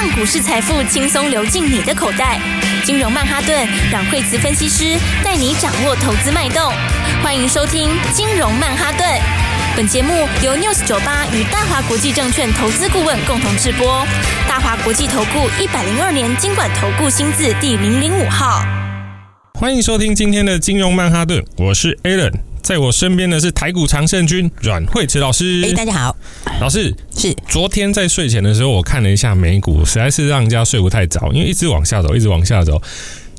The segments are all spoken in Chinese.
让股市财富轻松流进你的口袋。金融曼哈顿，让惠慈分析师带你掌握投资脉动。欢迎收听金融曼哈顿。本节目由 News 九八与大华国际证券投资顾问共同制播。大华国际投顾一百零二年金管投顾新字第零零五号。欢迎收听今天的金融曼哈顿，我是 Alan。在我身边的是台股常胜军阮慧慈老师。哎，大家好，老师是。昨天在睡前的时候，我看了一下美股，实在是让人家睡不太着，因为一直往下走，一直往下走，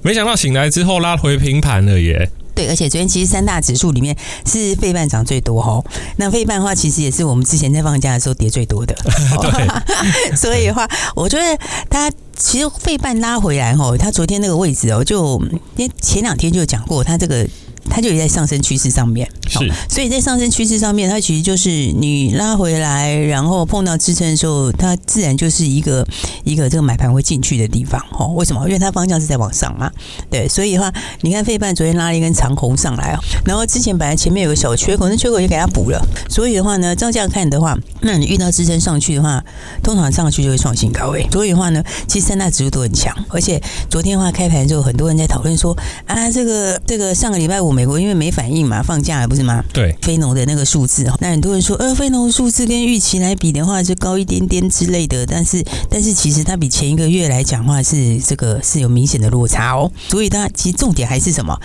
没想到醒来之后拉回平盘了耶。对，而且昨天其实三大指数里面是费半涨最多哦。那费半的话，其实也是我们之前在放假的时候跌最多的。对，所以的话，我觉得它其实费半拉回来哦，它昨天那个位置哦，就因为前两天就讲过，它这个。它就也在上升趋势上面，是，所以在上升趋势上面，它其实就是你拉回来，然后碰到支撑的时候，它自然就是一个一个这个买盘会进去的地方，哦，为什么？因为它方向是在往上嘛，对，所以的话，你看费半昨天拉了一根长红上来哦，然后之前本来前面有个小缺口，那缺口也给它补了，所以的话呢，照这样看的话，那你遇到支撑上去的话，通常上去就会创新高位，所以的话呢，其实三大指数都很强，而且昨天的话开盘之后，很多人在讨论说啊，这个这个上个礼拜五。美国因为没反应嘛，放假了不是吗？对，非农的那个数字，那很多人说，呃，非农数字跟预期来比的话，就高一点点之类的。但是，但是其实它比前一个月来讲话是这个是有明显的落差哦。所以它其实重点还是什么？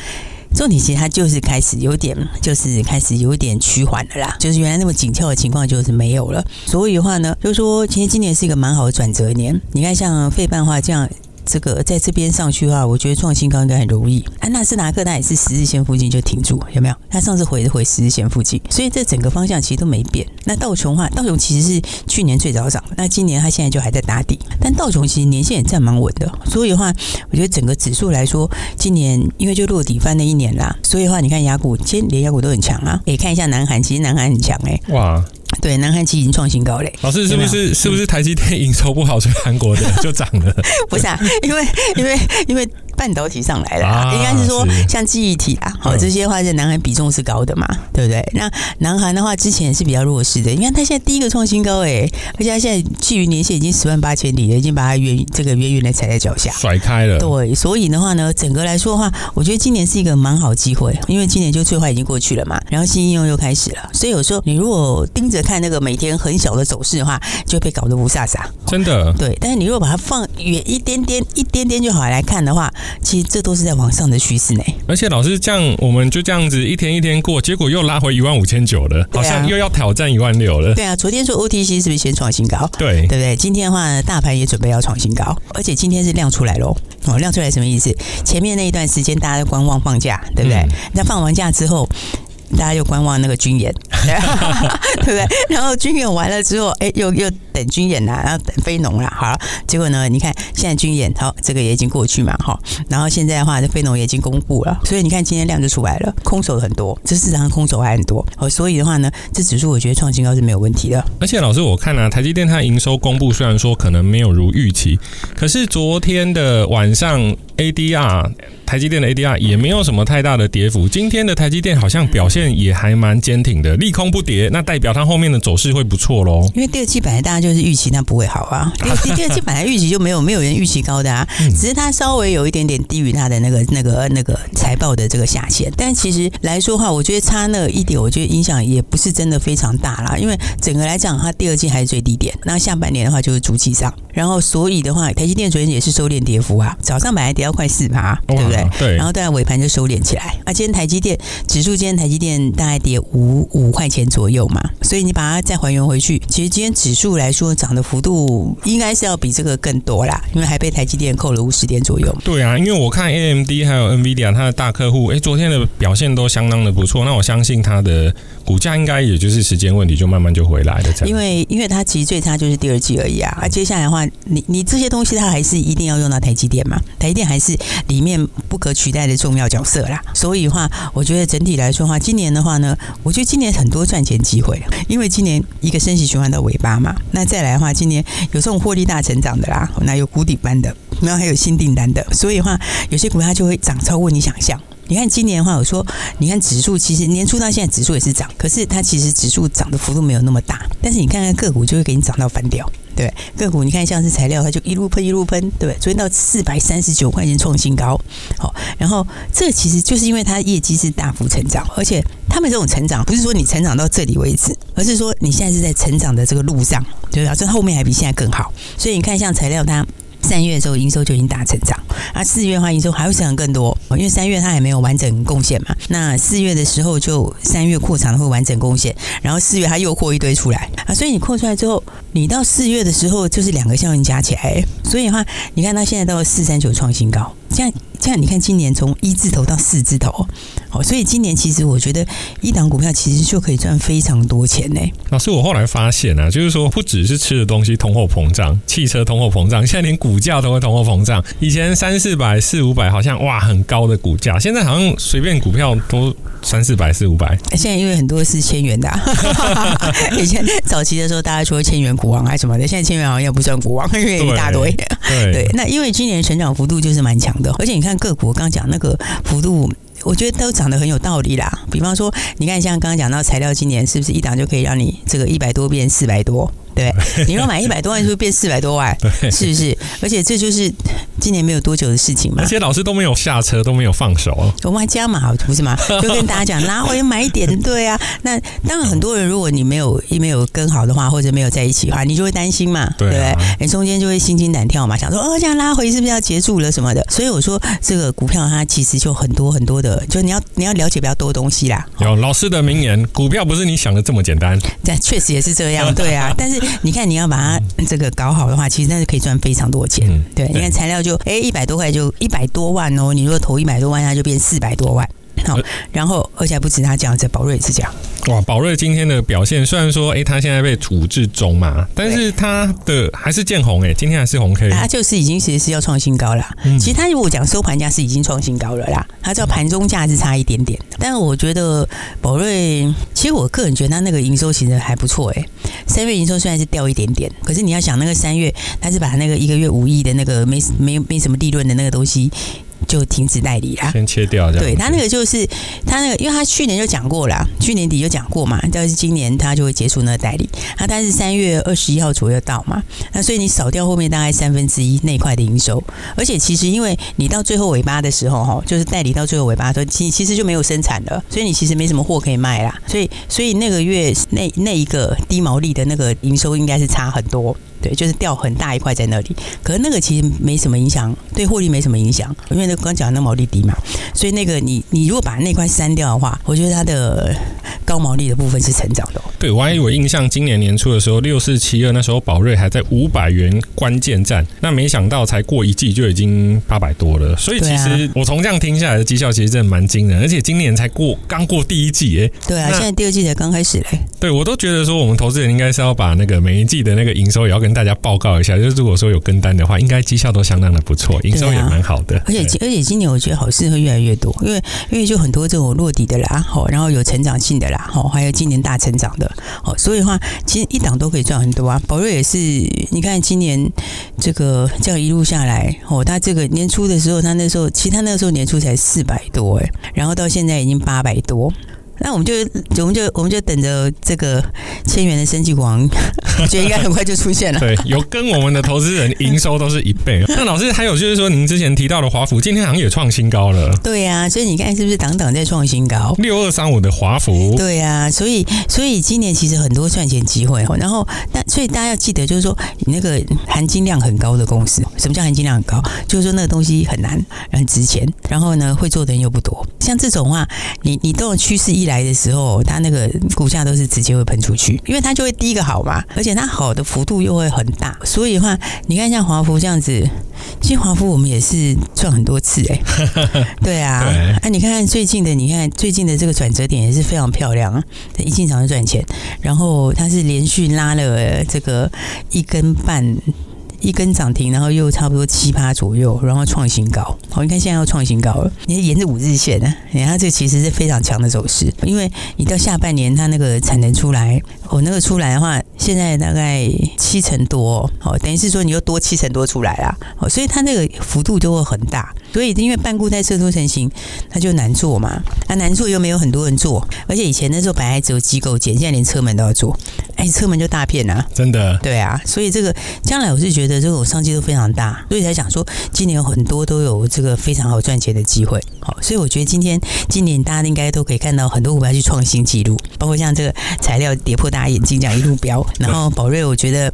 重点其实它就是开始有点，就是开始有点趋缓了啦。就是原来那么紧俏的情况就是没有了。所以的话呢，就是说，其实今年是一个蛮好的转折年。你看，像费半的话这样。这个在这边上去的话，我觉得创新高应该很容易。安，纳斯达克它也是十日线附近就停住，有没有？它上次回回十日线附近，所以这整个方向其实都没变。那道琼的话，道琼其实是去年最早涨，那今年它现在就还在打底。但道琼其实年线也站蛮稳的，所以的话，我觉得整个指数来说，今年因为就落底翻了一年啦，所以的话，你看雅股，今天连亚股都很强啊。诶，看一下南韩，其实南韩很强诶。哇。对，南韩其实已经创新高嘞。老师是不是是不是台积电营收不好，所以韩国的就涨了？不是啊，因为因为因为。半导体上来了，啊、应该是说像记忆体啊，好这些话在南韩比重是高的嘛，对不对？那南韩的话之前也是比较弱势的，你看它现在第一个创新高哎，而且它现在距离年限已经十万八千里了，已经把它远这个远远的踩在脚下，甩开了。对，所以的话呢，整个来说的话，我觉得今年是一个蛮好机会，因为今年就最坏已经过去了嘛，然后新应用又开始了，所以有时候你如果盯着看那个每天很小的走势的话，就被搞得雾煞煞。真的。对，但是你如果把它放远一点点、一点点就好来看的话，其实这都是。在往上的趋势呢，而且老师这样，我们就这样子一天一天过，结果又拉回一万五千九了，好像又要挑战一万六了。对啊，昨天说 OTC 是不是先创新高？对，对不对？今天的话呢，大盘也准备要创新高，而且今天是亮出来喽。哦，亮出来什么意思？前面那一段时间大家都观望放假，对不对？那、嗯、放完假之后。大家又观望那个军演，对不对？然后军演完了之后，哎，又又等军演啦，然后等非农啦。好了，结果呢？你看现在军演，好，这个也已经过去嘛，哈。然后现在的话，这非农也已经公布了，所以你看今天量就出来了，空手很多，这市场上空手还很多。哦，所以的话呢，这指数我觉得创新高是没有问题的。而且老师，我看啊，台积电它营收公布虽然说可能没有如预期，可是昨天的晚上 ADR。台积电的 ADR 也没有什么太大的跌幅，今天的台积电好像表现也还蛮坚挺的，利空不跌，那代表它后面的走势会不错喽。因为第二季本来大家就是预期那不会好啊，第二季第二季本来预期就没有没有人预期高的啊，只是它稍微有一点点低于它的那个那个那个财报的这个下限，但其实来说的话，我觉得差那一点，我觉得影响也不是真的非常大啦，因为整个来讲，它第二季还是最低点，那下半年的话就是逐季上，然后所以的话，台积电昨天也是收敛跌幅啊，早上本来跌到快四趴，对不对？对，然后到尾盘就收敛起来。啊，今天台积电指数，今天台积电大概跌五五块钱左右嘛，所以你把它再还原回去，其实今天指数来说涨的幅度应该是要比这个更多啦，因为还被台积电扣了五十点左右。对啊，因为我看 AMD 还有 NVIDIA 它的大客户，哎，昨天的表现都相当的不错，那我相信它的股价应该也就是时间问题，就慢慢就回来了。因为因为它其实最差就是第二季而已啊，啊，接下来的话，你你这些东西它还是一定要用到台积电嘛，台积电还是里面不可取。取代的重要角色啦，所以的话，我觉得整体来说的话，今年的话呢，我觉得今年很多赚钱机会，因为今年一个升息循环到尾巴嘛，那再来的话，今年有这种获利大成长的啦，那有谷底般的，然后还有新订单的，所以的话，有些股票就会涨超过你想象。你看今年的话，我说，你看指数其实年初到现在指数也是涨，可是它其实指数涨的幅度没有那么大，但是你看看个股就会给你涨到翻掉。对，个股你看像是材料，它就一路喷一路喷，对，昨天到四百三十九块钱创新高，好，然后这其实就是因为它业绩是大幅成长，而且他们这种成长不是说你成长到这里为止，而是说你现在是在成长的这个路上，对吧？这后面还比现在更好，所以你看像材料它。三月的时候营收就已经大成长，啊，四月的话营收还会成长更多，因为三月它还没有完整贡献嘛。那四月的时候就三月扩产会完整贡献，然后四月它又扩一堆出来啊，所以你扩出来之后，你到四月的时候就是两个效应加起来，所以的话你看它现在到了四三九创新高，现在。这样你看，今年从一字头到四字头，哦，所以今年其实我觉得一档股票其实就可以赚非常多钱呢。老师，我后来发现啊，就是说不只是吃的东西通货膨胀，汽车通货膨胀，现在连股价都会通货膨胀。以前三四百、四五百好像哇很高的股价，现在好像随便股票都三四百、四五百。现在因为很多是千元的，啊，以前早期的时候大家说千元股王还是什么的，现在千元好像也不算股王，因为一大堆。对，对，那因为今年成长幅度就是蛮强的，而且你看。个股我刚讲那个幅度，我觉得都涨得很有道理啦。比方说，你看像刚刚讲到材料，今年是不是一档就可以让你这个一百多变四百多？对，你若买一百多万，是不是变四百多万？对，是不是？而且这就是今年没有多久的事情嘛。而且老师都没有下车，都没有放手，我们还加码，不是吗？就跟大家讲，拉回买一点，对啊。那当然，很多人如果你没有一没有跟好的话，或者没有在一起的话，你就会担心嘛，对不对？你中间就会心惊胆跳嘛，想说哦，这样拉回是不是要结束了什么的？所以我说，这个股票它其实就很多很多的，就你要你要了解比较多东西啦。有老师的名言，股票不是你想的这么简单。但 确实也是这样，对啊。但是。你看，你要把它这个搞好的话，其实那是可以赚非常多钱。嗯、对，你看材料就哎一百多块就一百多万哦，你如果投一百多万，它就变四百多万。好，然后而且还不止他讲，这宝瑞也是这样。哇，宝瑞今天的表现虽然说，哎，他现在被处置中嘛，但是他的还是见红哎，今天还是红 K。他就是已经其实是要创新高啦。嗯、其实他如果讲收盘价是已经创新高了啦，他知道盘中价是差一点点。但是我觉得宝瑞，其实我个人觉得他那个营收其实还不错哎。三月营收虽然是掉一点点，可是你要想那个三月，他是把那个一个月五亿的那个没没没什么利润的那个东西。就停止代理啦，先切掉。对，他那个就是他那个，因为他去年就讲过了，去年底就讲过嘛，但是今年他就会结束那个代理。那但是三月二十一号左右到嘛，那所以你扫掉后面大概三分之一那块的营收，而且其实因为你到最后尾巴的时候哈，就是代理到最后尾巴的时候，其其实就没有生产了，所以你其实没什么货可以卖啦。所以所以那个月那那一个低毛利的那个营收应该是差很多。对，就是掉很大一块在那里，可是那个其实没什么影响，对获利没什么影响，因为那刚讲的那毛利低嘛，所以那个你你如果把那块删掉的话，我觉得它的高毛利的部分是成长的。对，我还以为印象今年年初的时候六四七二那时候宝瑞还在五百元关键站，那没想到才过一季就已经八百多了，所以其实我从这样听下来的绩效其实真的蛮惊人，而且今年才过刚过第一季哎，对啊，现在第二季才刚开始嘞。对，我都觉得说我们投资人应该是要把那个每一季的那个营收也要跟大家报告一下，就是如果说有跟单的话，应该绩效都相当的不错，营收也蛮好的。而且而且今年我觉得好事会越来越多，因为因为就很多这种落地的啦，好，然后有成长性的啦，好，还有今年大成长的，好，所以的话其实一档都可以赚很多啊。宝瑞也是，你看今年这个这样一路下来，哦，他这个年初的时候，他那时候其实他那时候年初才四百多哎，然后到现在已经八百多。那我们就我们就我们就等着这个千元的升级王，我 觉得应该很快就出现了。对，有跟我们的投资人营收都是一倍。那老师还有就是说，您之前提到的华孚，今天好像也创新高了。对呀、啊，所以你看是不是档档在创新高？六二三五的华孚。对呀、啊，所以所以今年其实很多赚钱机会哦。然后但所以大家要记得，就是说你那个含金量很高的公司，什么叫含金量很高？就是说那个东西很难，很值钱，然后呢会做的人又不多。像这种话，你你都有趋势一来的时候，它那个股价都是直接会喷出去，因为它就会第一个好嘛，而且它好的幅度又会很大，所以的话，你看像华孚这样子，其实华孚我们也是赚很多次哎、欸，对啊，哎、啊，你看看最近的，你看最近的这个转折点也是非常漂亮啊，一进场就赚钱，然后它是连续拉了这个一根半。一根涨停，然后又差不多七八左右，然后创新高。好，你看现在要创新高了，你看沿着五日线呢，你看它这其实是非常强的走势，因为你到下半年它那个产能出来，我、哦、那个出来的话，现在大概七成多，哦，等于是说你又多七成多出来啦，哦，所以它那个幅度就会很大。所以因为半固态射出成型，它就难做嘛，那难做又没有很多人做，而且以前那时候本来只有机构件，现在连车门都要做，哎，车门就大片啊，真的，对啊，所以这个将来我是觉得这种商机都非常大，所以才想说今年有很多都有这个非常好赚钱的机会，好，所以我觉得今天今年大家应该都可以看到很多股票去创新纪录，包括像这个材料跌破大家眼镜这样一路飙，然后宝瑞我觉得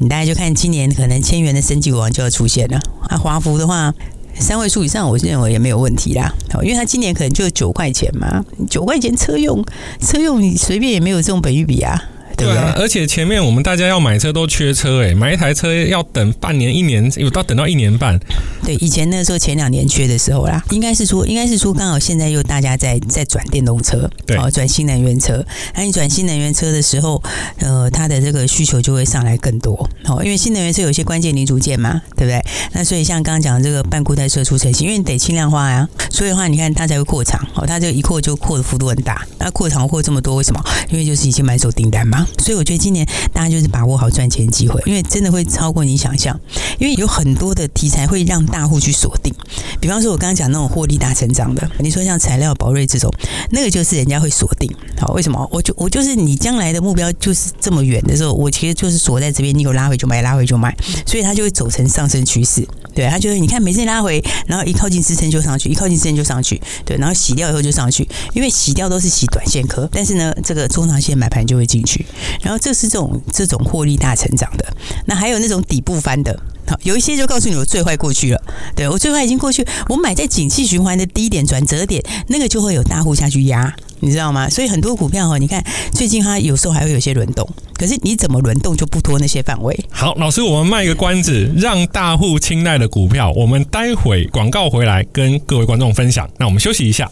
你大概就看今年可能千元的升级王就要出现了，啊，华孚的话。三位数以上，我认为也没有问题啦。好，因为他今年可能就九块钱嘛，九块钱车用车用，你随便也没有这种本玉比啊。对啊，而且前面我们大家要买车都缺车哎，买一台车要等半年、一年，有到等到一年半。对，以前那时候前两年缺的时候啦，应该是说，应该是说刚好现在又大家在在转电动车，对，转新能源车。那你转新能源车的时候，呃，它的这个需求就会上来更多哦，因为新能源车有些关键零组件嘛，对不对？那所以像刚刚讲的这个半固态射出成型，因为你得轻量化呀，所以的话，你看它才会扩厂哦，它这一扩就扩的幅度很大。那扩厂扩这么多，为什么？因为就是已经满手订单嘛。所以我觉得今年大家就是把握好赚钱机会，因为真的会超过你想象。因为有很多的题材会让大户去锁定，比方说我刚刚讲那种获利大成长的，你说像材料、宝瑞这种，那个就是人家会锁定。好，为什么？我就我就是你将来的目标就是这么远的时候，我其实就是锁在这边，你给我拉回就买，拉回就买，所以它就会走成上升趋势。对，他觉得你看每次拉回，然后一靠近支撑就上去，一靠近支撑就上去，对，然后洗掉以后就上去，因为洗掉都是洗短线科，但是呢，这个中长线买盘就会进去。然后这是这种这种获利大成长的，那还有那种底部翻的，有一些就告诉你我最坏过去了，对，我最坏已经过去，我买在景气循环的低点转折点，那个就会有大户下去压，你知道吗？所以很多股票哈，你看最近它有时候还会有些轮动，可是你怎么轮动就不脱那些范围。好，老师，我们卖一个关子，让大户青睐的股票，我们待会广告回来跟各位观众分享。那我们休息一下。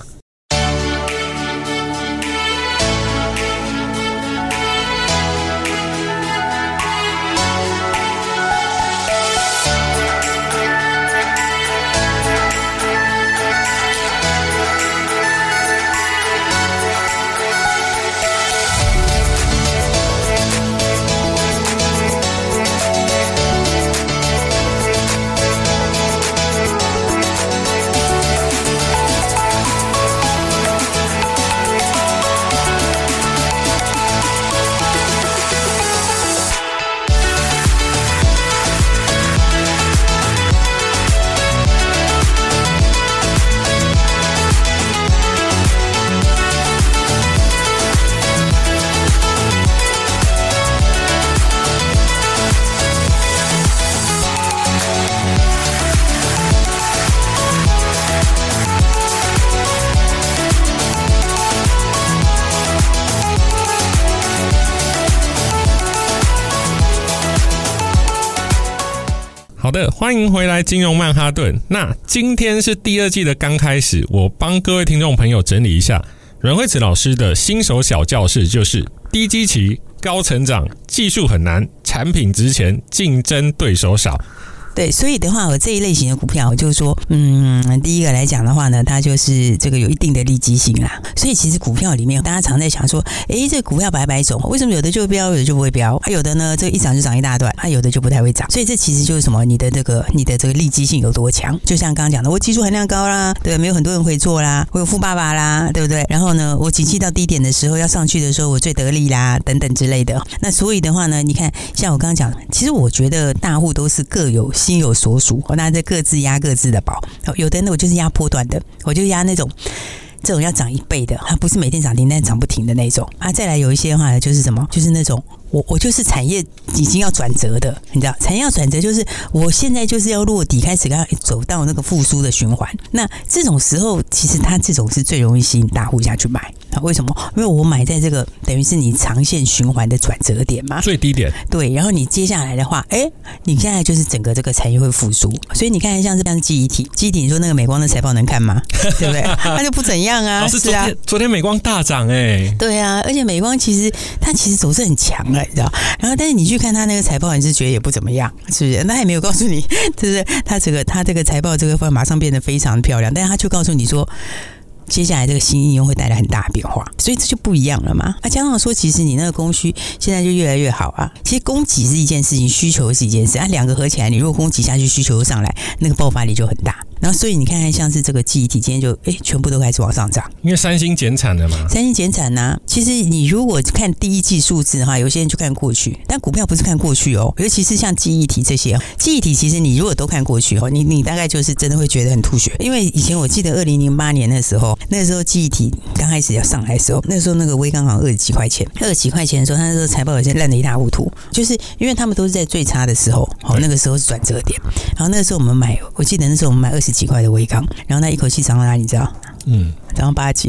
欢迎回来，金融曼哈顿。那今天是第二季的刚开始，我帮各位听众朋友整理一下阮慧慈老师的新手小教室，就是低基期、高成长、技术很难、产品值钱、竞争对手少。对，所以的话，我这一类型的股票，就是说，嗯，第一个来讲的话呢，它就是这个有一定的利基性啦。所以其实股票里面，大家常在想说，诶，这股票百百种，为什么有的就会飙，有的就不会飙？还有的呢，这一涨就涨一大段，还有的就不太会涨。所以这其实就是什么？你的这个你的这个利基性有多强？就像刚刚讲的，我技术含量高啦，对，没有很多人会做啦，我有富爸爸啦，对不对？然后呢，我景气到低点的时候要上去的时候，我最得力啦，等等之类的。那所以的话呢，你看，像我刚刚讲，其实我觉得大户都是各有。心有所属，我拿着各自压各自的宝。有的呢，我就是压波段的，我就压那种这种要涨一倍的，它不是每天涨停，但涨不停的那种啊。再来有一些的话，就是什么，就是那种。我我就是产业已经要转折的，你知道，产业要转折就是我现在就是要落地，开始要走到那个复苏的循环。那这种时候，其实它这种是最容易吸引大户下去买。啊，为什么？因为我买在这个等于是你长线循环的转折点嘛，最低点。对，然后你接下来的话，哎，你现在就是整个这个产业会复苏。所以你看，像这样记忆体，记忆体，你说那个美光的财报能看吗？对不对？它就不怎样啊。是啊，昨天美光大涨哎。对啊，而且美光其实它其实走势很强啊。你知道？然后，但是你去看他那个财报，你是觉得也不怎么样，是不是？那也没有告诉你，就是他这个他这个财报这个会马上变得非常漂亮，但是他就告诉你说。接下来这个新应用会带来很大的变化，所以这就不一样了嘛。那加上说，其实你那个供需现在就越来越好啊。其实供给是一件事情，需求是一件事，啊，两个合起来，你如果供给下去，需求上来，那个爆发力就很大。然后，所以你看看，像是这个记忆体，今天就哎，全部都开始往上涨。因为三星减产了嘛。三星减产呢、啊，其实你如果看第一季数字哈，有些人就看过去，但股票不是看过去哦。尤其是像记忆体这些，记忆体其实你如果都看过去哦，你你大概就是真的会觉得很吐血。因为以前我记得二零零八年的时候，那时候记忆体刚开始要上来的时候，那时候那个微刚好二十几块钱，二十几块钱的时候，它那时候财报有些烂的一塌糊涂，就是因为他们都是在最差的时候哦，那个时候是转折点。然后那个时候我们买，我记得那时候我们买二十十几块的威刚。然后他一口气涨到哪里？你知道？嗯。然后八节，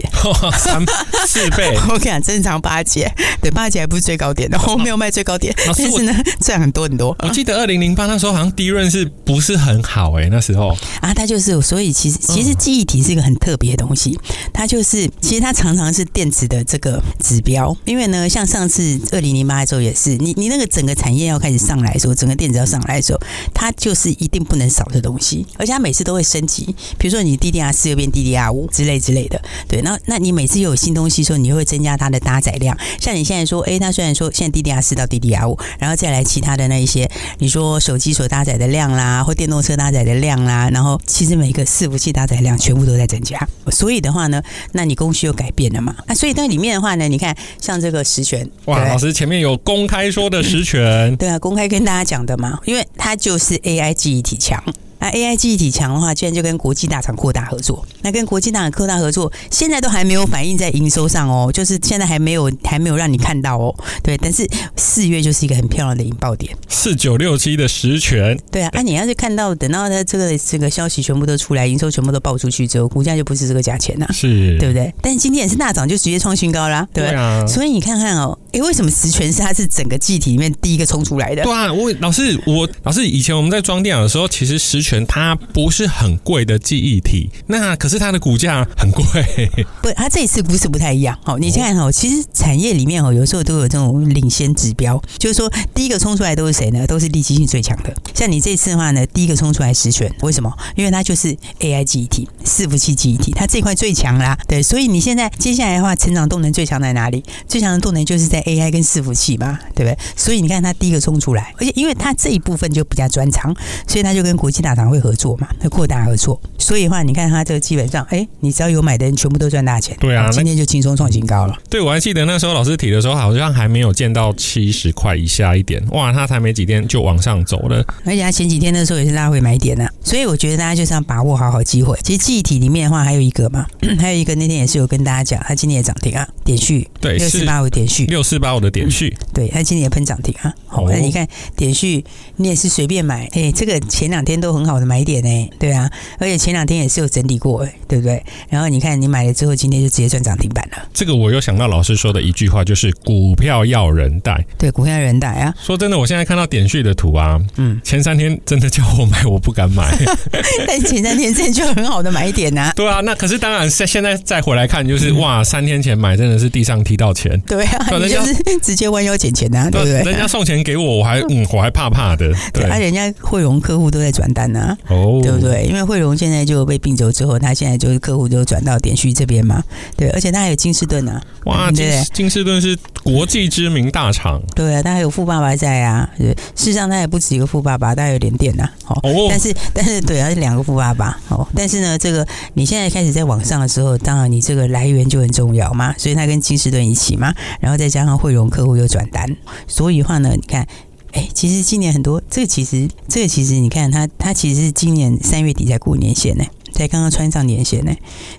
三四倍。我跟你讲，正常八节，对，八节还不是最高点，然后没有卖最高点，但是呢，赚很多很多。我记得二零零八那时候好像利润是不是很好哎、欸？那时候啊，它就是，所以其实其实记忆体是一个很特别的东西，它就是其实它常常是电子的这个指标，因为呢，像上次二零零八的时候也是，你你那个整个产业要开始上来的时候，整个电子要上来的时候，它就是一定不能少的东西，而且它每次都会升级，比如说你 DDR 四又变 DDR 五之类之类的。对，那那你每次有新东西的时候，你就会增加它的搭载量。像你现在说，哎，它虽然说现在 DDR 四到 DDR 五，然后再来其他的那一些，你说手机所搭载的量啦，或电动车搭载的量啦，然后其实每个伺服器搭载量全部都在增加。所以的话呢，那你供需又改变了嘛？那所以在里面的话呢，你看像这个实权，哇，老师前面有公开说的实权，对啊，公开跟大家讲的嘛，因为它就是 AI 记忆体强。那 AI 记忆体强的话，居然就跟国际大厂扩大合作。那跟国际大厂扩大合作，现在都还没有反映在营收上哦，就是现在还没有还没有让你看到哦。对，但是四月就是一个很漂亮的引爆点，四九六七的实权。对啊，那、啊、你要是看到等到它这个这个消息全部都出来，营收全部都爆出去之后，股价就不是这个价钱了，是，对不对？但是今天也是大涨，就直接创新高啦，对，对啊。所以你看看哦，诶，为什么实权是它是整个记忆体里面第一个冲出来的？对啊，我老师，我老师以前我们在装电脑的时候，其实实权它不是很贵的记忆体，那可是它的股价很贵。不，它这一次不是不太一样。好，你看哦，其实产业里面哦，有时候都有这种领先指标，就是说第一个冲出来都是谁呢？都是利基性最强的。像你这次的话呢，第一个冲出来实权，为什么？因为它就是 AI 记忆体、伺服器记忆体，它这块最强啦。对，所以你现在接下来的话，成长动能最强在哪里？最强的动能就是在 AI 跟伺服器嘛，对不对？所以你看它第一个冲出来，而且因为它这一部分就比较专长，所以它就跟国际大厂会合作嘛。会扩大合作，所以的话，你看他这个基本上，哎，你只要有买的人，全部都赚大钱。对啊，今天就轻松创新高了。对，我还记得那时候老师提的时候，好像还没有见到七十块以下一点，哇，他才没几天就往上走了。而且他前几天的时候也是拉回买点呢、啊，所以我觉得大家就是要把握好好机会。其实记忆体里面的话，还有一个嘛，还有一个那天也是有跟大家讲，它今天也涨停啊，点续，对，六四八五点续，六四八五的点序，对，它今天也喷涨停啊。好，那你看点续，你也是随便买，哎，这个前两天都很好的买点呢，对啊。而且前两天也是有整理过，哎，对不对？然后你看你买了之后，今天就直接赚涨停板了。这个我又想到老师说的一句话，就是股票要人带。对，股票要人带啊。说真的，我现在看到点序的图啊，嗯，前三天真的叫我买，我不敢买。但前三天真的就很好的买点呐。对啊，那可是当然，现现在再回来看，就是、嗯、哇，三天前买真的是地上踢到钱。对啊，人家是直接弯腰捡钱呐，对不对？人家送钱给我，我还嗯，我还怕怕的。对，啊，人家汇融客户都在转单呐，哦，对不对？因为汇融现在就被并走之后，他现在就是客户就转到点序这边嘛，对，而且他还有金士顿啊，哇，对，金士顿是国际知名大厂，对啊，他还有富爸爸在啊，对，事实上他也不止一个富爸爸，他还有联电呐，哦，但是但是对啊，是两个富爸爸，哦，但是呢，这个你现在开始在网上的时候，当然你这个来源就很重要嘛，所以他跟金士顿一起嘛，然后再加上汇融客户又转单，所以的话呢，你看。哎，其实今年很多，这其实，这其实，你看他他其实是今年三月底才过年线呢，才刚刚穿上年线呢，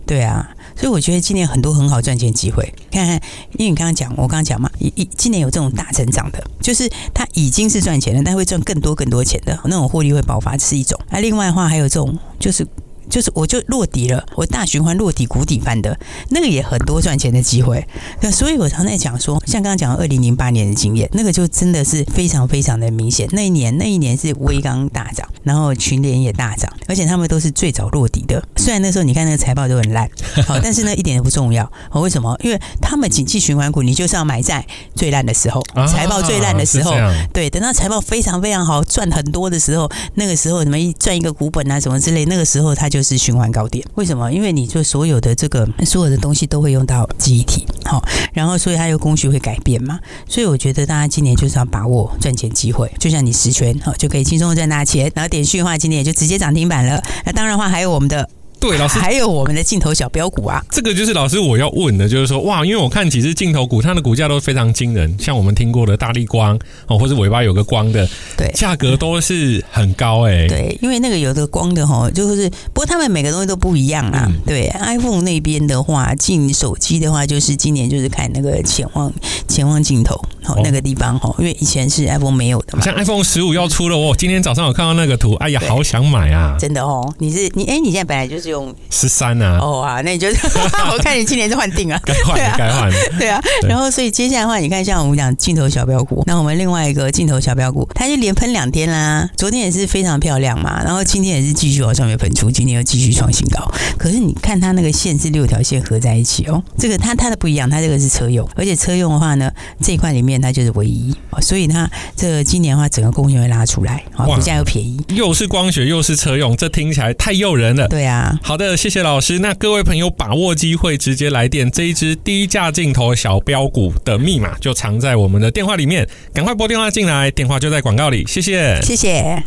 对啊，所以我觉得今年很多很好赚钱机会。看看，因为你刚刚讲，我刚刚讲嘛，一一今年有这种大成长的，就是它已经是赚钱了，但会赚更多更多钱的那种获利会爆发，是一种。那另外的话，还有这种就是。就是我就落底了，我大循环落底谷底翻的，那个也很多赚钱的机会。那所以我常在讲说，像刚刚讲二零零八年的经验，那个就真的是非常非常的明显。那一年那一年是微刚大涨，然后群联也大涨，而且他们都是最早落底的。虽然那时候你看那个财报都很烂，好，但是呢一点也不重要。为什么？因为他们景气循环股，你就是要买在最烂的时候，财报最烂的时候，对，等到财报非常非常好，赚很多的时候，那个时候什么一赚一个股本啊什么之类，那个时候他就是循环高点。为什么？因为你就所有的这个所有的东西都会用到记忆体，好，然后所以它有工序会改变嘛，所以我觉得大家今年就是要把握赚钱机会，就像你十权好就可以轻松赚大钱，然后点讯的话今年也就直接涨停板了。那当然的话还有我们的。对，老师还有我们的镜头小标股啊，这个就是老师我要问的，就是说哇，因为我看几只镜头股，它的股价都非常惊人，像我们听过的大力光哦，或者尾巴有个光的，对，价格都是很高哎、欸。对，因为那个有个光的哈，就是不过他们每个东西都不一样啊。嗯、对，iPhone 那边的话，进手机的话，就是今年就是看那个潜望潜望镜头好、哦、那个地方哈，因为以前是 iPhone 没有的嘛。像 iPhone 十五要出了哦，今天早上我看到那个图，哎呀，好想买啊！真的哦，你是你哎，你现在本来就是。用十三啊，哦啊，那你就 我看你今年是换定啊，该换该换，对啊。然后所以接下来的话，你看像我们讲镜头小标股，那我们另外一个镜头小标股，它就连喷两天啦。昨天也是非常漂亮嘛，然后今天也是继续往上面喷出，今天又继续创新高。可是你看它那个线是六条线合在一起哦，这个它它的不一样，它这个是车用，而且车用的话呢，这一块里面它就是唯一，所以它这个今年的话，整个贡献会拉出来，啊，股价又便宜，又是光学又是车用，这听起来太诱人了。对啊。好的，谢谢老师。那各位朋友把握机会，直接来电这一支低价镜头小标股的密码就藏在我们的电话里面，赶快拨电话进来，电话就在广告里。谢谢，谢谢。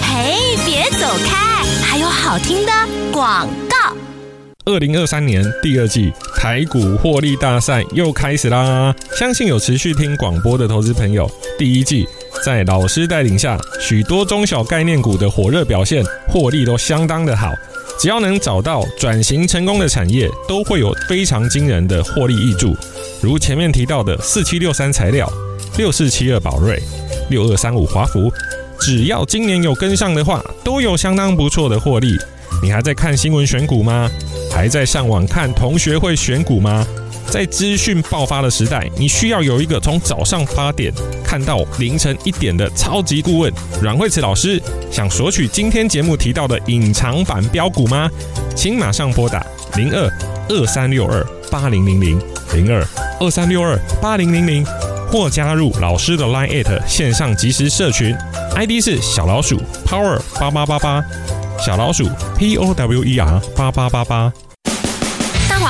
嘿，别走开，还有好听的广告。二零二三年第二季台股获利大赛又开始啦！相信有持续听广播的投资朋友，第一季在老师带领下，许多中小概念股的火热表现，获利都相当的好。只要能找到转型成功的产业，都会有非常惊人的获利挹注。如前面提到的四七六三材料、六四七二宝瑞、六二三五华福，只要今年有跟上的话，都有相当不错的获利。你还在看新闻选股吗？还在上网看同学会选股吗？在资讯爆发的时代，你需要有一个从早上八点看到凌晨一点的超级顾问阮慧慈老师。想索取今天节目提到的隐藏版标股吗？请马上拨打零二二三六二八零零零零二二三六二八零零零，或加入老师的 Line@ 线上即时社群，ID 是小老鼠 Power 八八八八，小老鼠 P O W E R 八八八八。